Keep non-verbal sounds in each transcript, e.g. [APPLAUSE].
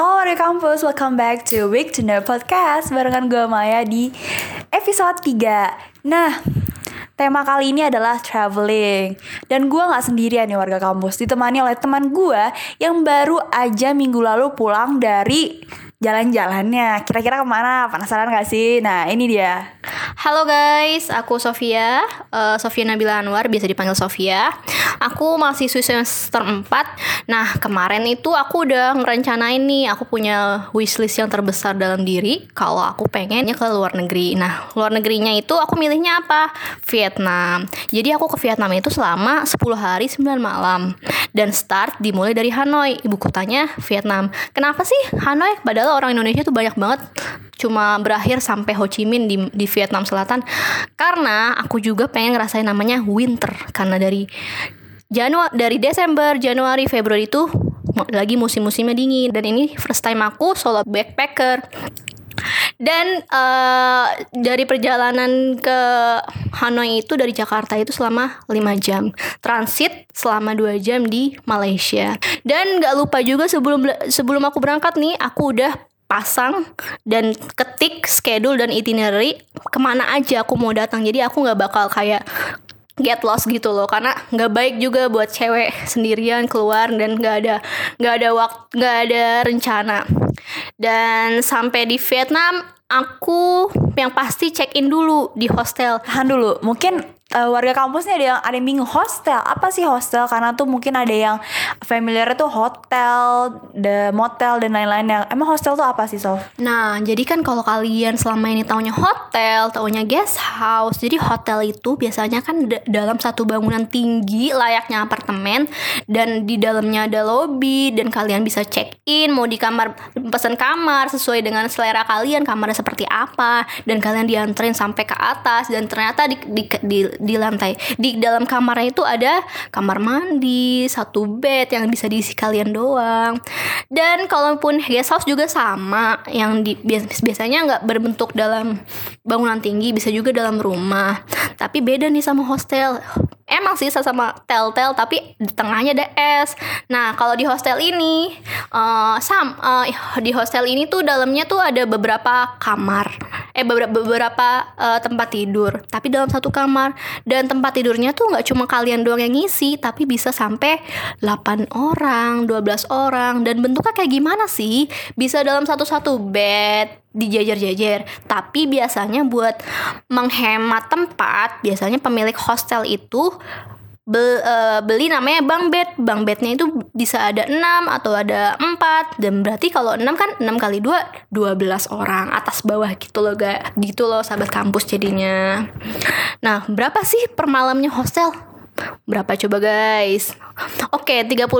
Halo warga kampus, welcome back to Week to Know Podcast Barengan gue Maya di episode 3 Nah, tema kali ini adalah traveling. Dan gue gak sendirian nih warga kampus Ditemani oleh teman gue yang baru aja minggu lalu pulang dari jalan-jalannya Kira-kira ke mana? Penasaran gak sih? Nah, ini dia Halo guys, aku Sofia, uh, Sofia Nabila Anwar, biasa dipanggil Sofia. Aku masih semester 4. Nah, kemarin itu aku udah ngerencanain nih, aku punya wishlist yang terbesar dalam diri kalau aku pengennya ke luar negeri. Nah, luar negerinya itu aku milihnya apa? Vietnam. Jadi aku ke Vietnam itu selama 10 hari 9 malam. Dan start dimulai dari Hanoi, ibu kotanya Vietnam. Kenapa sih Hanoi? Padahal orang Indonesia tuh banyak banget cuma berakhir sampai Ho Chi Minh di, di Vietnam Selatan. Karena aku juga pengen ngerasain namanya winter. Karena dari Januari dari Desember Januari Februari itu lagi musim-musimnya dingin. Dan ini first time aku solo backpacker dan uh, dari perjalanan ke Hanoi itu dari Jakarta itu selama 5 jam. Transit selama 2 jam di Malaysia. Dan gak lupa juga sebelum sebelum aku berangkat nih aku udah pasang dan ketik schedule dan itinerary ke mana aja aku mau datang. Jadi aku nggak bakal kayak get lost gitu loh. Karena nggak baik juga buat cewek sendirian keluar dan nggak ada nggak ada waktu nggak ada rencana. Dan sampai di Vietnam aku yang pasti check in dulu di hostel. Tahan dulu. Mungkin uh, warga kampusnya ada yang ada yang bingung hostel? Apa sih hostel? Karena tuh mungkin ada yang familiar tuh hotel, the motel dan lain-lain yang emang hostel tuh apa sih Sof? Nah jadi kan kalau kalian selama ini taunya hotel, taunya guest house, jadi hotel itu biasanya kan dalam satu bangunan tinggi layaknya apartemen dan di dalamnya ada lobby dan kalian bisa check in mau di kamar pesan kamar sesuai dengan selera kalian kamarnya seperti apa dan kalian dianterin sampai ke atas dan ternyata di, di, di di lantai. Di dalam kamarnya itu ada kamar mandi, satu bed yang bisa diisi kalian doang. Dan kalaupun guest house juga sama, yang di, biasanya nggak berbentuk dalam bangunan tinggi, bisa juga dalam rumah. Tapi beda nih sama hostel emang sih sama tel-tel tapi di tengahnya ada es. Nah kalau di hostel ini, uh, sam uh, di hostel ini tuh dalamnya tuh ada beberapa kamar, eh beberapa beberapa uh, tempat tidur, tapi dalam satu kamar dan tempat tidurnya tuh nggak cuma kalian doang yang ngisi, tapi bisa sampai 8 orang, 12 orang dan bentuknya kayak gimana sih? Bisa dalam satu-satu bed, dijajar-jajar. Tapi biasanya buat menghemat tempat, biasanya pemilik hostel itu be, uh, beli namanya bang bed. Bang bednya itu bisa ada 6 atau ada 4 dan berarti kalau 6 kan 6 kali 2 12 orang atas bawah gitu loh gak gitu loh sahabat kampus jadinya. Nah, berapa sih per malamnya hostel? Berapa coba guys? Oke, 35.000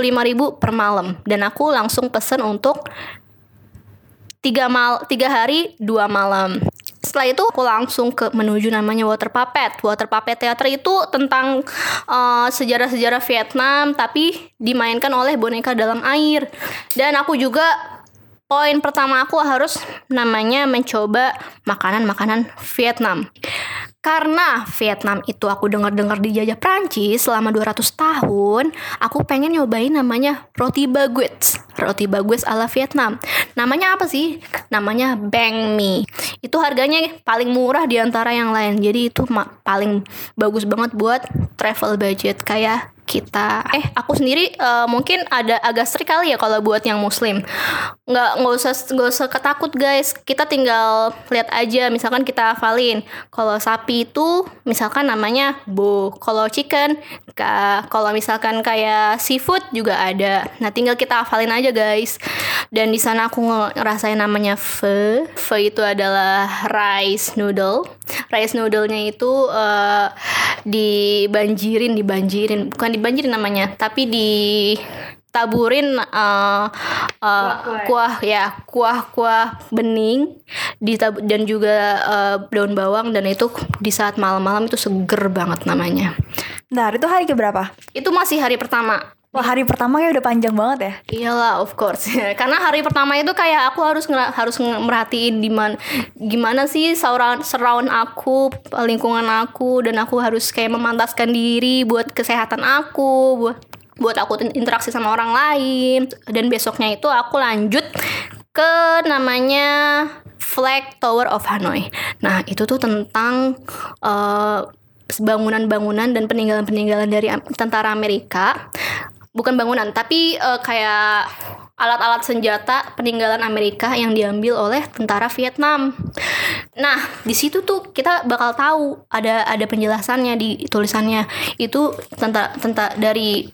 per malam dan aku langsung pesen untuk tiga mal tiga hari dua malam setelah itu aku langsung ke menuju namanya Water Puppet. Water Puppet Theater itu tentang uh, sejarah-sejarah Vietnam tapi dimainkan oleh boneka dalam air. Dan aku juga poin pertama aku harus namanya mencoba makanan-makanan Vietnam. Karena Vietnam itu aku dengar-dengar dijajah Prancis selama 200 tahun, aku pengen nyobain namanya roti baguette. Roti baguette ala Vietnam. Namanya apa sih? Namanya bang mi. Itu harganya paling murah di antara yang lain. Jadi itu paling bagus banget buat travel budget kayak kita. Eh aku sendiri uh, mungkin ada agak strict kali ya kalau buat yang muslim. Nggak nggak usah nggak usah ketakut guys. Kita tinggal lihat aja misalkan kita hafalin. Kalau sapi itu misalkan namanya bo. Kalau chicken kalau misalkan kayak seafood juga ada. Nah tinggal kita hafalin aja guys. Dan di sana aku ngerasain namanya pho pho itu adalah rice noodle. Rice noodle-nya itu uh, dibanjirin dibanjirin. Bukan dibanjirin namanya tapi di taburin uh, uh, kuah ya kuah kuah bening ditab dan juga uh, daun bawang dan itu di saat malam-malam itu seger banget namanya. Nah itu hari keberapa? Itu masih hari pertama. Wah hari pertama ya udah panjang banget ya? Iyalah of course [LAUGHS] karena hari pertama itu kayak aku harus harus merhatiin di mana gimana sih surround surround aku lingkungan aku dan aku harus kayak memantaskan diri buat kesehatan aku buat buat aku interaksi sama orang lain dan besoknya itu aku lanjut ke namanya Flag Tower of Hanoi. Nah, itu tuh tentang uh, bangunan-bangunan dan peninggalan-peninggalan dari tentara Amerika. Bukan bangunan, tapi uh, kayak alat-alat senjata peninggalan Amerika yang diambil oleh tentara Vietnam. Nah, di situ tuh kita bakal tahu ada ada penjelasannya di tulisannya. Itu tentara tentara dari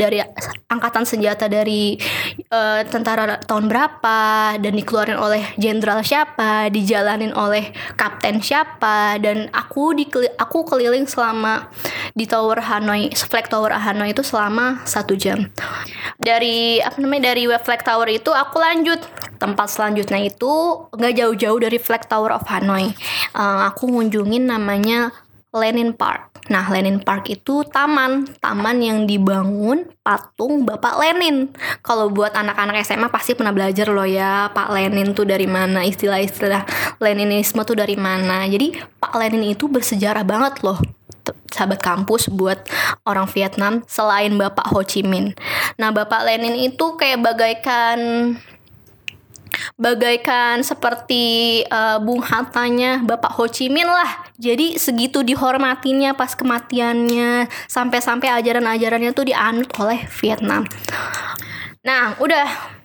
dari angkatan senjata dari uh, tentara tahun berapa dan dikeluarin oleh jenderal siapa, dijalanin oleh kapten siapa dan aku di aku keliling selama di Tower Hanoi, Flag Tower Hanoi itu selama satu jam. Dari apa namanya dari Flag Tower itu aku lanjut tempat selanjutnya itu nggak jauh-jauh dari Flag Tower of Hanoi. Uh, aku ngunjungin namanya Lenin Park. Nah, Lenin Park itu taman, taman yang dibangun patung Bapak Lenin. Kalau buat anak-anak SMA pasti pernah belajar loh ya, Pak Lenin tuh dari mana, istilah-istilah Leninisme tuh dari mana. Jadi, Pak Lenin itu bersejarah banget loh sahabat kampus buat orang Vietnam selain Bapak Ho Chi Minh. Nah, Bapak Lenin itu kayak bagaikan bagaikan seperti uh, Bung Hattanya Bapak Ho Chi Minh lah. Jadi segitu dihormatinya pas kematiannya. Sampai-sampai ajaran-ajarannya tuh dianut oleh Vietnam. Nah, udah.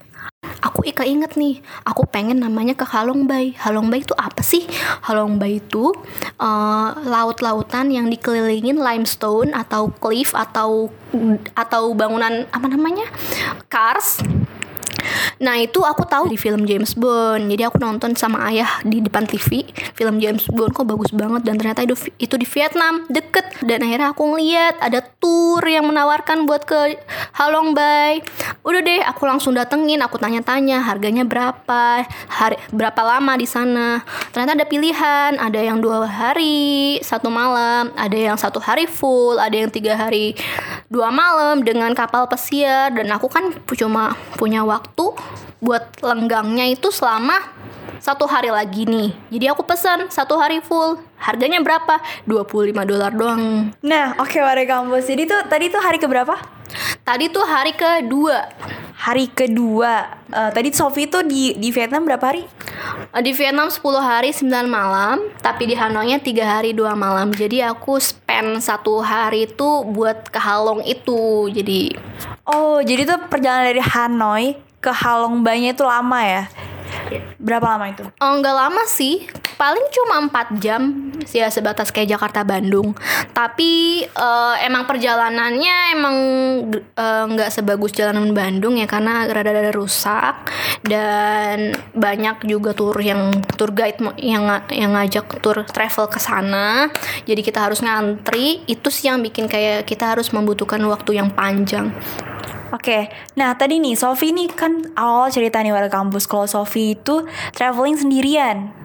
Aku ika inget nih aku pengen namanya ke Halong Bay. Halong Bay itu apa sih? Halong Bay itu uh, laut-lautan yang dikelilingin limestone atau cliff atau atau bangunan apa namanya? Cars Nah itu aku tahu di film James Bond. Jadi aku nonton sama ayah di depan TV film James Bond kok bagus banget dan ternyata itu itu di Vietnam deket. Dan akhirnya aku ngeliat ada tour yang menawarkan buat ke Halong Bay. Udah deh aku langsung datengin. Aku tanya-tanya harganya berapa, hari berapa lama di sana. Ternyata ada pilihan. Ada yang dua hari satu malam, ada yang satu hari full, ada yang tiga hari dua malam dengan kapal pesiar. Dan aku kan cuma punya waktu buat lenggangnya itu selama satu hari lagi nih. Jadi aku pesan satu hari full. Harganya berapa? 25 dolar doang. Nah, oke okay, warga kampus. Jadi tuh tadi tuh hari keberapa? Tadi tuh hari kedua. Hari kedua. Uh, tadi Sofi tuh di di Vietnam berapa hari? Uh, di Vietnam 10 hari 9 malam, tapi di Hanoi 3 hari 2 malam. Jadi aku spend satu hari tuh buat ke Halong itu. Jadi Oh, jadi tuh perjalanan dari Hanoi ke Halong Bay itu lama ya? Berapa lama itu? Oh, nggak lama sih, paling cuma 4 jam ya sebatas kayak Jakarta Bandung. Tapi uh, emang perjalanannya emang uh, nggak sebagus jalanan Bandung ya karena rada-rada rusak dan banyak juga tur yang tour guide yang yang ngajak tour travel ke sana. Jadi kita harus ngantri. Itu sih yang bikin kayak kita harus membutuhkan waktu yang panjang. Oke, nah tadi nih Sofi nih kan awal cerita nih warga kampus kalau Sofi itu traveling sendirian.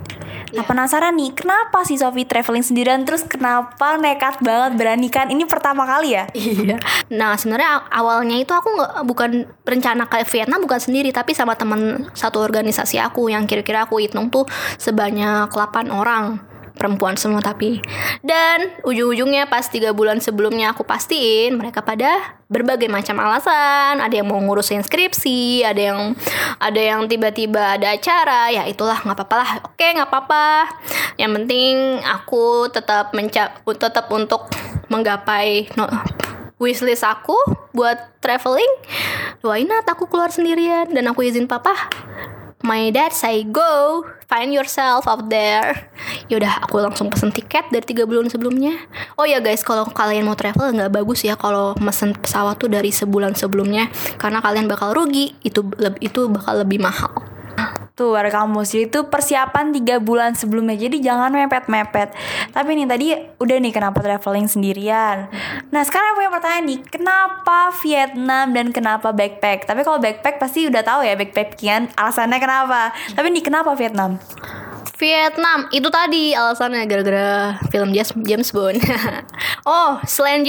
Nah yeah. penasaran nih, kenapa sih Sofi traveling sendirian terus kenapa nekat banget berani kan? Ini pertama kali ya? Iya. Nah sebenarnya awalnya itu aku nggak bukan rencana ke Vietnam bukan sendiri tapi sama teman satu organisasi aku yang kira-kira aku hitung tuh sebanyak 8 orang perempuan semua tapi. Dan ujung-ujungnya pas tiga bulan sebelumnya aku pastiin mereka pada berbagai macam alasan. Ada yang mau ngurusin skripsi ada yang ada yang tiba-tiba ada acara. Ya itulah nggak apa-apa lah. Oke nggak apa-apa. Yang penting aku tetap mencap tetap untuk menggapai no, wishlist aku buat traveling. Not aku keluar sendirian. Dan aku izin papa my dad say go find yourself out there. Yaudah aku langsung pesen tiket dari tiga bulan sebelumnya. Oh ya guys kalau kalian mau travel nggak bagus ya kalau mesen pesawat tuh dari sebulan sebelumnya. Karena kalian bakal rugi itu itu bakal lebih mahal Tuh warga kampus. Jadi itu persiapan tiga bulan sebelumnya. Jadi jangan mepet-mepet. Tapi nih tadi udah nih kenapa traveling sendirian. Nah sekarang punya pertanyaan nih. Kenapa Vietnam dan kenapa backpack? Tapi kalau backpack pasti udah tahu ya backpackian Alasannya kenapa? Tapi nih kenapa Vietnam? Vietnam. Itu tadi alasannya gara-gara film James James Bond. [LAUGHS] oh, selain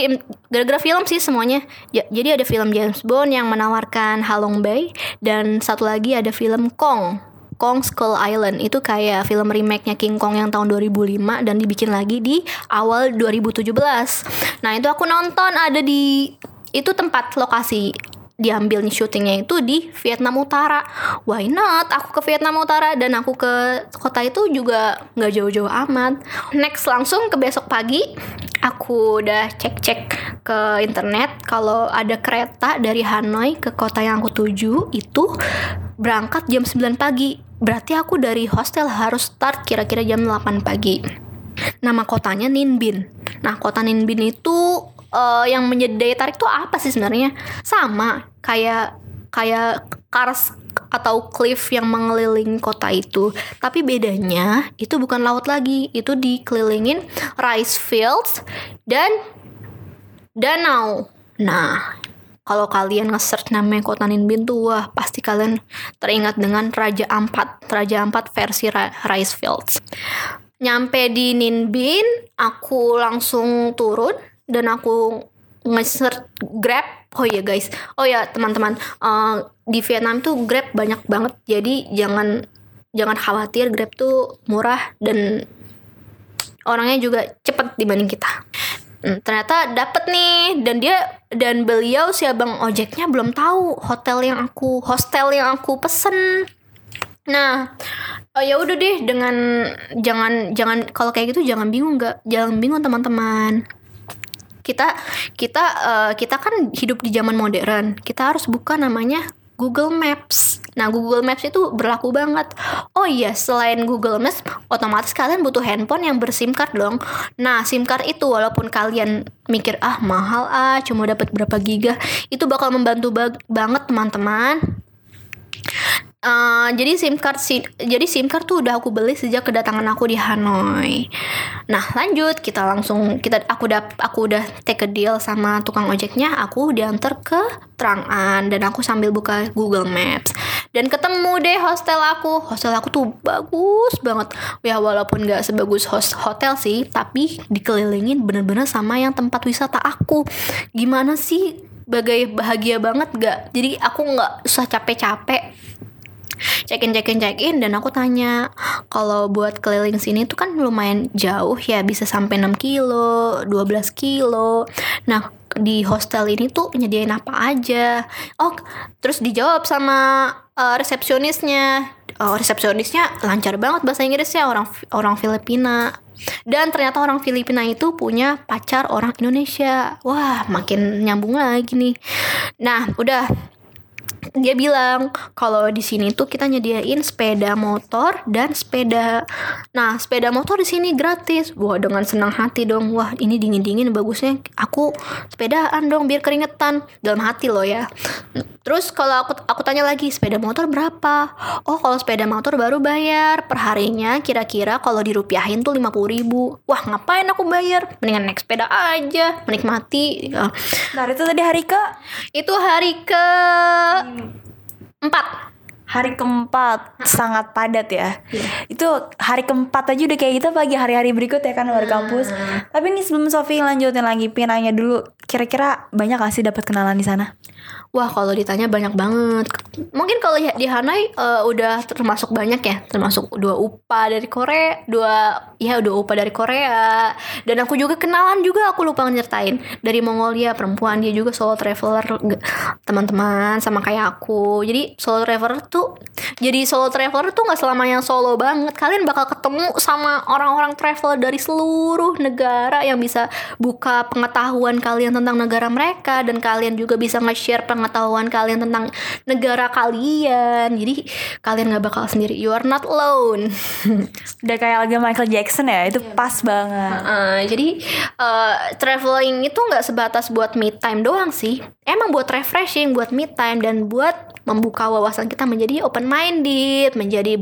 gara-gara film sih semuanya. jadi ada film James Bond yang menawarkan Halong Bay dan satu lagi ada film Kong Kong Skull Island itu kayak film remake-nya King Kong yang tahun 2005 dan dibikin lagi di awal 2017. Nah, itu aku nonton ada di itu tempat lokasi diambil nih syutingnya itu di Vietnam Utara. Why not? Aku ke Vietnam Utara dan aku ke kota itu juga nggak jauh-jauh amat. Next langsung ke besok pagi, aku udah cek-cek ke internet kalau ada kereta dari Hanoi ke kota yang aku tuju itu berangkat jam 9 pagi. Berarti aku dari hostel harus start kira-kira jam 8 pagi. Nama kotanya Ninh Nah, kota Ninh itu uh, yang menjadi daya tarik itu apa sih sebenarnya? Sama kayak kayak Kars atau cliff yang mengelilingi kota itu. Tapi bedanya itu bukan laut lagi, itu dikelilingin rice fields dan danau. Nah, kalau kalian nge-search namanya kota Ninh tuh wah pasti kalian teringat dengan Raja Ampat, Raja Ampat versi rice fields. Nyampe di Ninh aku langsung turun dan aku nge Grab. Oh iya guys. Oh ya teman-teman, uh, di Vietnam tuh Grab banyak banget. Jadi jangan jangan khawatir Grab tuh murah dan orangnya juga cepet dibanding kita. Hmm, ternyata dapet nih dan dia dan beliau si abang ojeknya belum tahu hotel yang aku hostel yang aku pesen. Nah, oh ya udah deh dengan jangan jangan kalau kayak gitu jangan bingung nggak jangan bingung teman-teman kita kita uh, kita kan hidup di zaman modern kita harus buka namanya Google Maps. Nah, Google Maps itu berlaku banget. Oh iya, selain Google Maps, otomatis kalian butuh handphone yang berSIM card dong. Nah, SIM card itu walaupun kalian mikir ah mahal ah, cuma dapat berapa giga, itu bakal membantu ba banget teman-teman Uh, jadi SIM card si, jadi SIM card tuh udah aku beli sejak kedatangan aku di Hanoi. Nah, lanjut kita langsung kita aku udah aku udah take a deal sama tukang ojeknya, aku diantar ke Trangan dan aku sambil buka Google Maps dan ketemu deh hostel aku. Hostel aku tuh bagus banget. Ya walaupun gak sebagus host hotel sih, tapi dikelilingin bener-bener sama yang tempat wisata aku. Gimana sih? Bagai bahagia banget gak? Jadi aku nggak usah capek-capek check in check in check in dan aku tanya kalau buat keliling sini tuh kan lumayan jauh ya bisa sampai 6 kilo 12 kilo. Nah di hostel ini tuh nyediain apa aja? Oh terus dijawab sama uh, resepsionisnya. Uh, resepsionisnya lancar banget bahasa Inggrisnya orang orang Filipina. Dan ternyata orang Filipina itu punya pacar orang Indonesia. Wah makin nyambung lagi nih. Nah udah dia bilang kalau di sini tuh kita nyediain sepeda motor dan sepeda nah sepeda motor di sini gratis. Wah dengan senang hati dong. Wah ini dingin dingin bagusnya. Aku sepedaan dong biar keringetan. Dalam hati loh ya terus kalau aku aku tanya lagi sepeda motor berapa oh kalau sepeda motor baru bayar perharinya kira-kira kalau dirupiahin tuh lima puluh ribu wah ngapain aku bayar mendingan naik sepeda aja menikmati nah itu tadi hari ke itu hari ke Empat. Hari keempat sangat padat ya. Yeah. Itu hari keempat aja udah kayak gitu pagi hari-hari berikut ya kan luar hmm. kampus. Tapi nih sebelum Sofi lanjutin lagi, pinanya dulu. Kira-kira banyak gak sih dapat kenalan di sana? Wah kalau ditanya banyak banget. Mungkin kalau di Hanoi uh, udah termasuk banyak ya, termasuk dua upa dari Korea, dua ya udah upa dari Korea. Dan aku juga kenalan juga aku lupa nyertain dari Mongolia perempuan dia juga solo traveler teman-teman sama kayak aku. Jadi solo traveler tuh jadi solo traveler tuh nggak selamanya solo banget. Kalian bakal ketemu sama orang-orang traveler dari seluruh negara yang bisa buka pengetahuan kalian tentang negara mereka dan kalian juga bisa nge-share kalian tentang negara kalian. Jadi kalian nggak bakal sendiri. You are not alone. [LAUGHS] Udah kayak lagi Michael Jackson ya itu yeah. pas banget. Uh, jadi uh, traveling itu nggak sebatas buat me time doang sih. Emang buat refreshing buat me time dan buat membuka wawasan kita menjadi open minded, menjadi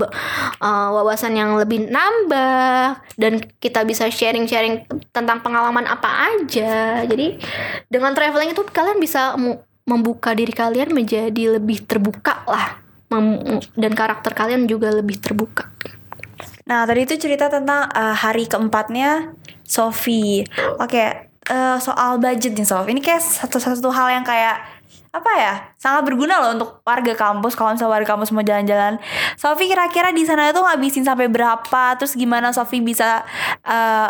uh, wawasan yang lebih nambah dan kita bisa sharing-sharing tentang pengalaman apa aja. Jadi dengan traveling itu kalian bisa membuka diri kalian menjadi lebih terbuka lah dan karakter kalian juga lebih terbuka. Nah tadi itu cerita tentang uh, hari keempatnya Sofi. Oke okay, uh, eh, soal budget nih Sofi. Ini kayak satu-satu hal yang kayak apa ya sangat berguna loh untuk warga kampus kalau misalnya warga kampus mau jalan-jalan. Sofi kira-kira di sana itu ngabisin sampai berapa? Terus gimana Sofi bisa uh,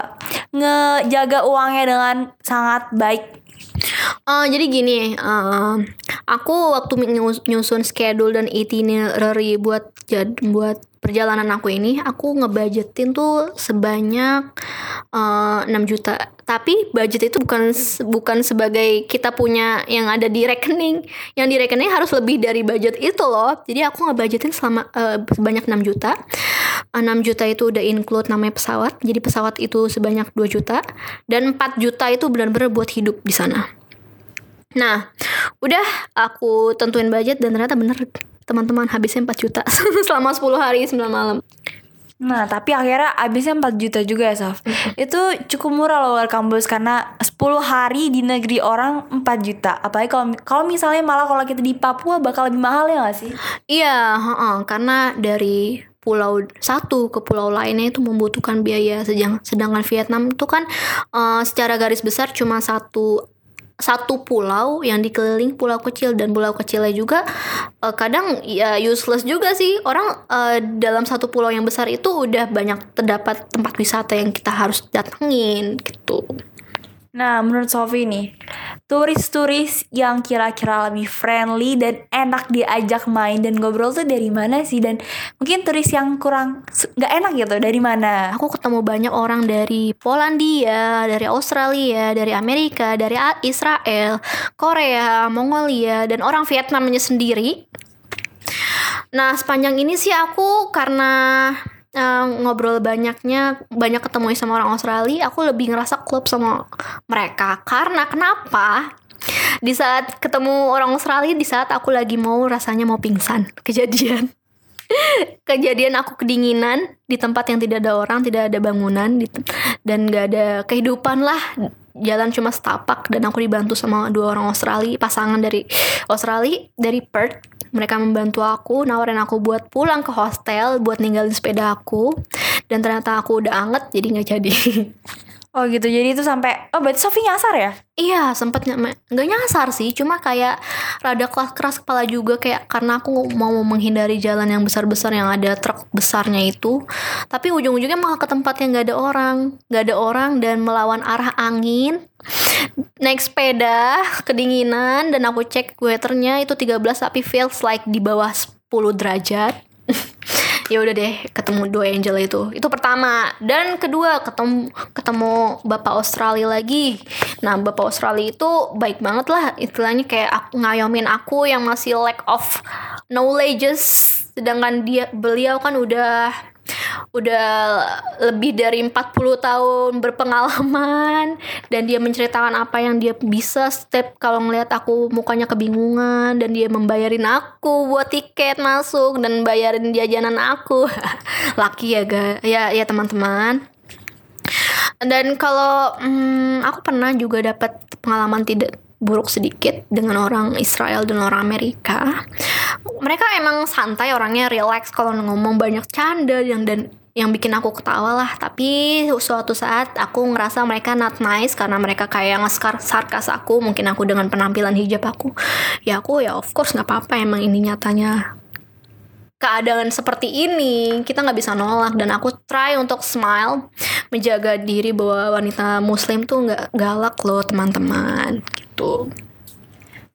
ngejaga uangnya dengan sangat baik Eh, jadi gini, eh, aku waktu nyus- nyusun schedule dan itinerary buat jad buat perjalanan aku ini, aku ngebudgetin tuh sebanyak eh, 6 juta. Tapi budget itu bukan bukan sebagai kita punya yang ada di rekening. Yang di rekening harus lebih dari budget itu loh. Jadi aku ngebudgetin selama eh, sebanyak 6 juta. 6 juta itu udah include namanya pesawat. Jadi pesawat itu sebanyak 2 juta dan 4 juta itu benar-benar buat hidup di sana. Nah, udah aku tentuin budget dan ternyata bener teman-teman habisnya 4 juta [LAUGHS] selama 10 hari 9 malam. Nah, tapi akhirnya habisnya 4 juta juga ya, Saf. Itu cukup murah loh welcome bus karena 10 hari di negeri orang 4 juta. Apalagi kalau kalau misalnya malah kalau kita di Papua bakal lebih mahal ya gak sih? Iya, heeh, karena dari pulau satu ke pulau lainnya itu membutuhkan biaya sejang sedangkan Vietnam itu kan eh, secara garis besar cuma satu satu pulau yang dikeliling pulau kecil dan pulau kecilnya juga eh, kadang ya useless juga sih. Orang eh, dalam satu pulau yang besar itu udah banyak terdapat tempat wisata yang kita harus datengin gitu Nah, menurut Sofi nih, turis-turis yang kira-kira lebih friendly dan enak diajak main dan ngobrol tuh dari mana sih? Dan mungkin turis yang kurang nggak enak gitu dari mana? Aku ketemu banyak orang dari Polandia, dari Australia, dari Amerika, dari Israel, Korea, Mongolia, dan orang Vietnamnya sendiri. Nah, sepanjang ini sih aku karena eh, ngobrol banyaknya, banyak ketemu sama orang Australia, aku lebih ngerasa klub sama mereka. Karena kenapa? Di saat ketemu orang Australia, di saat aku lagi mau rasanya mau pingsan, [LAUGHS] kejadian kejadian aku kedinginan di tempat yang tidak ada orang, tidak ada bangunan dan gak ada kehidupan lah. Jalan cuma setapak dan aku dibantu sama dua orang Australia, pasangan dari Australia dari Perth. Mereka membantu aku, nawarin aku buat pulang ke hostel, buat ninggalin sepeda aku. Dan ternyata aku udah anget, jadi nggak jadi. [LAUGHS] Oh gitu, jadi itu sampai oh berarti Sofi nyasar ya? Iya, sempet nggak nyasar sih, cuma kayak rada keras keras kepala juga kayak karena aku mau menghindari jalan yang besar-besar yang ada truk besarnya itu. Tapi ujung-ujungnya malah ke tempat yang nggak ada orang, nggak ada orang dan melawan arah angin. Naik sepeda, kedinginan dan aku cek weathernya itu 13 tapi feels like di bawah 10 derajat. Ya udah deh ketemu dua angel itu. Itu pertama. Dan kedua ketemu ketemu bapak Australia lagi. Nah bapak Australia itu baik banget lah. Istilahnya kayak aku, ngayomin aku yang masih lack of knowledges. Sedangkan dia beliau kan udah udah lebih dari 40 tahun berpengalaman dan dia menceritakan apa yang dia bisa setiap kalau ngelihat aku mukanya kebingungan dan dia membayarin aku buat tiket masuk dan bayarin jajanan aku. [LAUGHS] Laki ya ga? Ya ya teman-teman. Dan kalau hmm, aku pernah juga dapat pengalaman tidak buruk sedikit dengan orang Israel dan orang Amerika. Mereka emang santai orangnya relax. Kalau ngomong banyak canda yang dan yang bikin aku ketawa lah. Tapi suatu saat aku ngerasa mereka not nice karena mereka kayak ngeskar sarkas aku mungkin aku dengan penampilan hijab aku. Ya aku ya of course nggak apa-apa emang ini nyatanya. Keadaan seperti ini kita nggak bisa nolak. Dan aku try untuk smile menjaga diri bahwa wanita muslim tuh nggak galak loh teman-teman. Gitu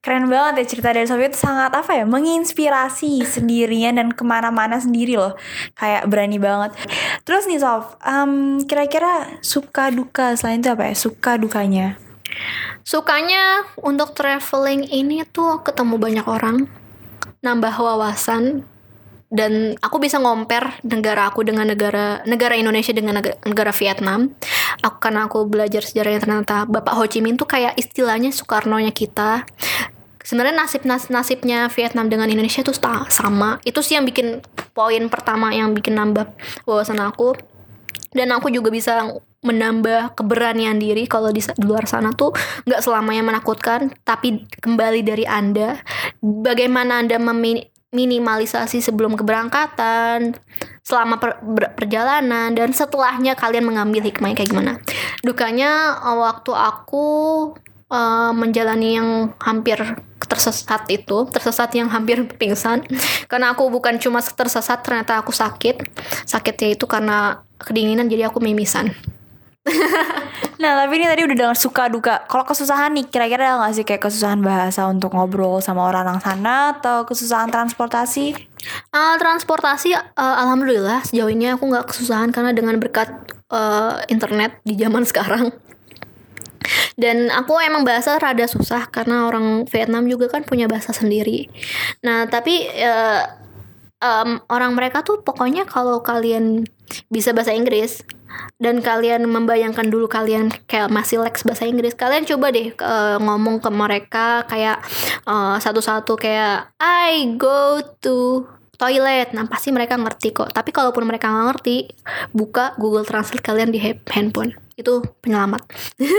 Keren banget ya cerita dari Sofi itu sangat apa ya menginspirasi sendirian dan ke mana-mana sendiri loh kayak berani banget. Terus nih Sof, em, kira-kira suka duka selain itu apa ya suka dukanya? sukanya untuk traveling ini tuh ketemu banyak orang nambah wawasan dan aku bisa ngomper negara aku dengan negara negara Indonesia dengan negara, negara Vietnam. Aku karena aku belajar sejarahnya ternyata Bapak Ho Chi Minh tuh kayak istilahnya Soekarno-nya kita. Sebenarnya nasib nas nasibnya Vietnam dengan Indonesia tuh sama. Itu sih yang bikin poin pertama yang bikin nambah wawasan aku. Dan aku juga bisa menambah keberanian diri kalau di, luar sana tuh nggak selamanya menakutkan, tapi kembali dari Anda. Bagaimana Anda memi- minimalisasi sebelum keberangkatan, selama per- ber- perjalanan dan setelahnya kalian mengambil hikmahnya kayak gimana. Dukanya waktu aku eh, menjalani yang hampir tersesat itu, tersesat yang hampir pingsan. Karena aku bukan cuma tersesat, ternyata aku sakit. Sakitnya itu karena kedinginan jadi aku mimisan. [LAUGHS] Nah tapi ini tadi udah dengan suka duka Kalau kesusahan nih kira-kira ada gak sih kayak kesusahan bahasa untuk ngobrol sama orang-orang sana Atau kesusahan transportasi Uh, transportasi uh, alhamdulillah sejauh ini aku nggak kesusahan karena dengan berkat uh, internet di zaman sekarang dan aku emang bahasa rada susah karena orang Vietnam juga kan punya bahasa sendiri. Nah tapi uh, um, orang mereka tuh pokoknya kalau kalian bisa bahasa Inggris dan kalian membayangkan dulu kalian kayak masih lex bahasa Inggris kalian coba deh uh, ngomong ke mereka kayak uh, satu-satu kayak I go to toilet. Nah pasti mereka ngerti kok. Tapi kalaupun mereka nggak ngerti buka Google Translate kalian di handphone itu penyelamat.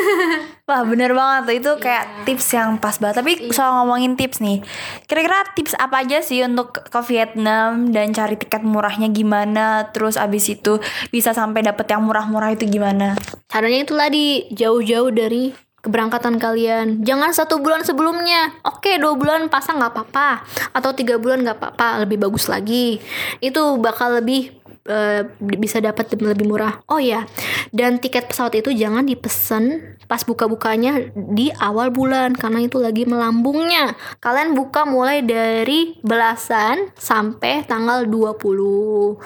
[LAUGHS] Wah bener banget tuh. Itu kayak tips yang pas banget. Tapi soal ngomongin tips nih Kira-kira tips apa aja sih untuk ke Vietnam Dan cari tiket murahnya gimana? Terus abis itu bisa sampai dapet yang murah-murah itu gimana? Caranya itu tadi jauh-jauh dari keberangkatan kalian. Jangan satu bulan sebelumnya. Oke dua bulan pasang nggak apa-apa. Atau tiga bulan nggak apa-apa. Lebih bagus lagi. Itu bakal lebih eh, bisa dapat lebih murah. Oh ya dan tiket pesawat itu jangan dipesan pas buka-bukanya di awal bulan karena itu lagi melambungnya. Kalian buka mulai dari belasan sampai tanggal 25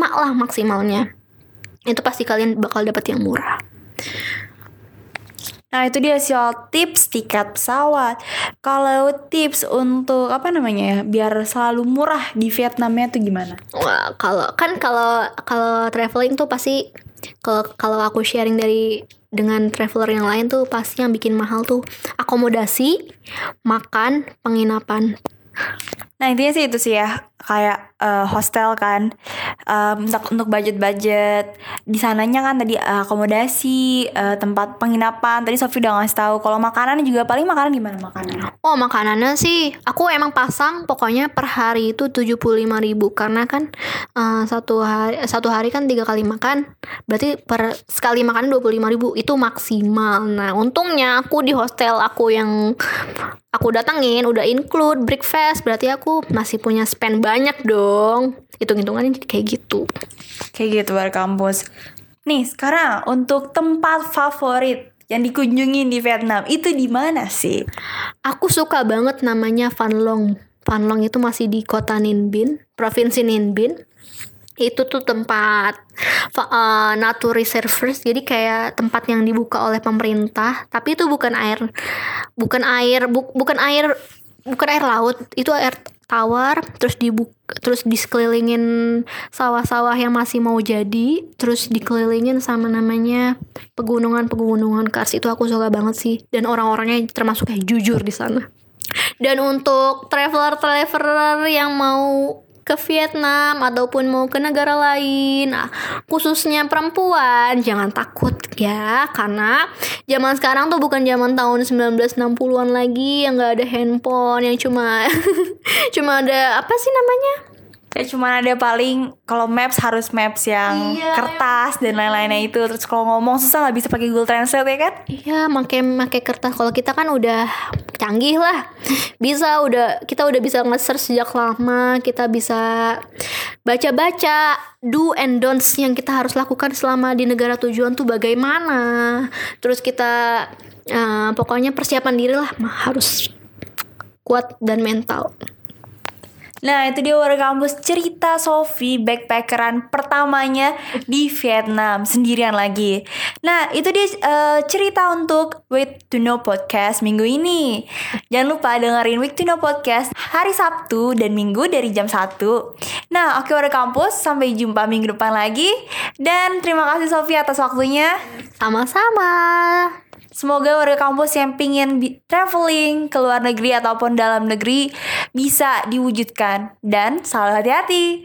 lah maksimalnya. Itu pasti kalian bakal dapat yang murah Nah itu dia soal tips tiket pesawat Kalau tips untuk apa namanya ya Biar selalu murah di Vietnamnya tuh gimana? Wah, kalau kan kalau kalau traveling tuh pasti kalau kalau aku sharing dari dengan traveler yang lain tuh pasti yang bikin mahal tuh akomodasi, makan, penginapan. Nah intinya sih itu sih ya kayak eh, hostel kan. Em, untuk untuk budget-budget. Di sananya kan tadi eh, akomodasi eh, tempat penginapan. Tadi Sofi udah ngasih tahu. Kalau makanan juga paling makanan gimana makanan? Oh makanannya sih aku emang pasang pokoknya per hari itu 75.000 ribu. Karena kan eh, satu hari satu hari kan tiga kali makan. Berarti per sekali makan 25.000 ribu itu maksimal. Nah untungnya aku di hostel aku yang aku datengin udah include breakfast. Berarti aku masih punya spend banyak dong hitung-hitungannya kayak gitu kayak gitu bar kampus nih sekarang untuk tempat favorit yang dikunjungin di Vietnam itu di mana sih Aku suka banget namanya Van Long. Van Long itu masih di kota Ninh Binh, provinsi Ninh Binh. Itu tuh tempat fa- eh, nature reservoirs, jadi kayak tempat yang dibuka oleh pemerintah. Tapi itu bukan air, bukan air, bu- bukan air, bukan air laut. Itu air tawar, terus dibuka, terus disekelilingin sawah-sawah yang masih mau jadi, terus dikelilingin sama namanya pegunungan-pegunungan kars. Itu aku suka banget sih. Dan orang-orangnya termasuk kayak jujur di sana. Dan untuk traveler-traveler yang mau ke Vietnam ataupun mau ke negara lain, nah, khususnya perempuan, jangan takut ya, karena zaman sekarang tuh bukan zaman tahun 1960-an lagi yang nggak ada handphone, yang cuma [LAUGHS] cuma ada apa sih namanya? Kayak cuma ada paling kalau maps harus maps yang Iya, kertas dan lain-lainnya itu terus kalau ngomong susah nggak bisa pakai Google Translate ya kan? Iya, make make kertas. Kalau kita kan udah canggih lah. [LAUGHS] Bisa udah kita udah bisa nge-search sejak lama, kita bisa baca-baca do and don'ts yang kita harus lakukan selama di negara tujuan tuh bagaimana. Terus kita eh, pokoknya persiapan diri lah harus kuat dan mental. Nah itu dia warga kampus cerita Sofi backpackeran pertamanya di Vietnam sendirian lagi. Nah itu dia eh, cerita untuk Wait to Know podcast minggu ini. Jangan lupa dengerin Week to Know podcast hari Sabtu dan Minggu dari jam 1 Nah oke warga kampus sampai jumpa minggu depan lagi. Dan terima kasih Sofi atas waktunya. Sama-sama. Semoga warga kampus yang pingin traveling ke luar negeri ataupun dalam negeri bisa diwujudkan dan selalu hati-hati.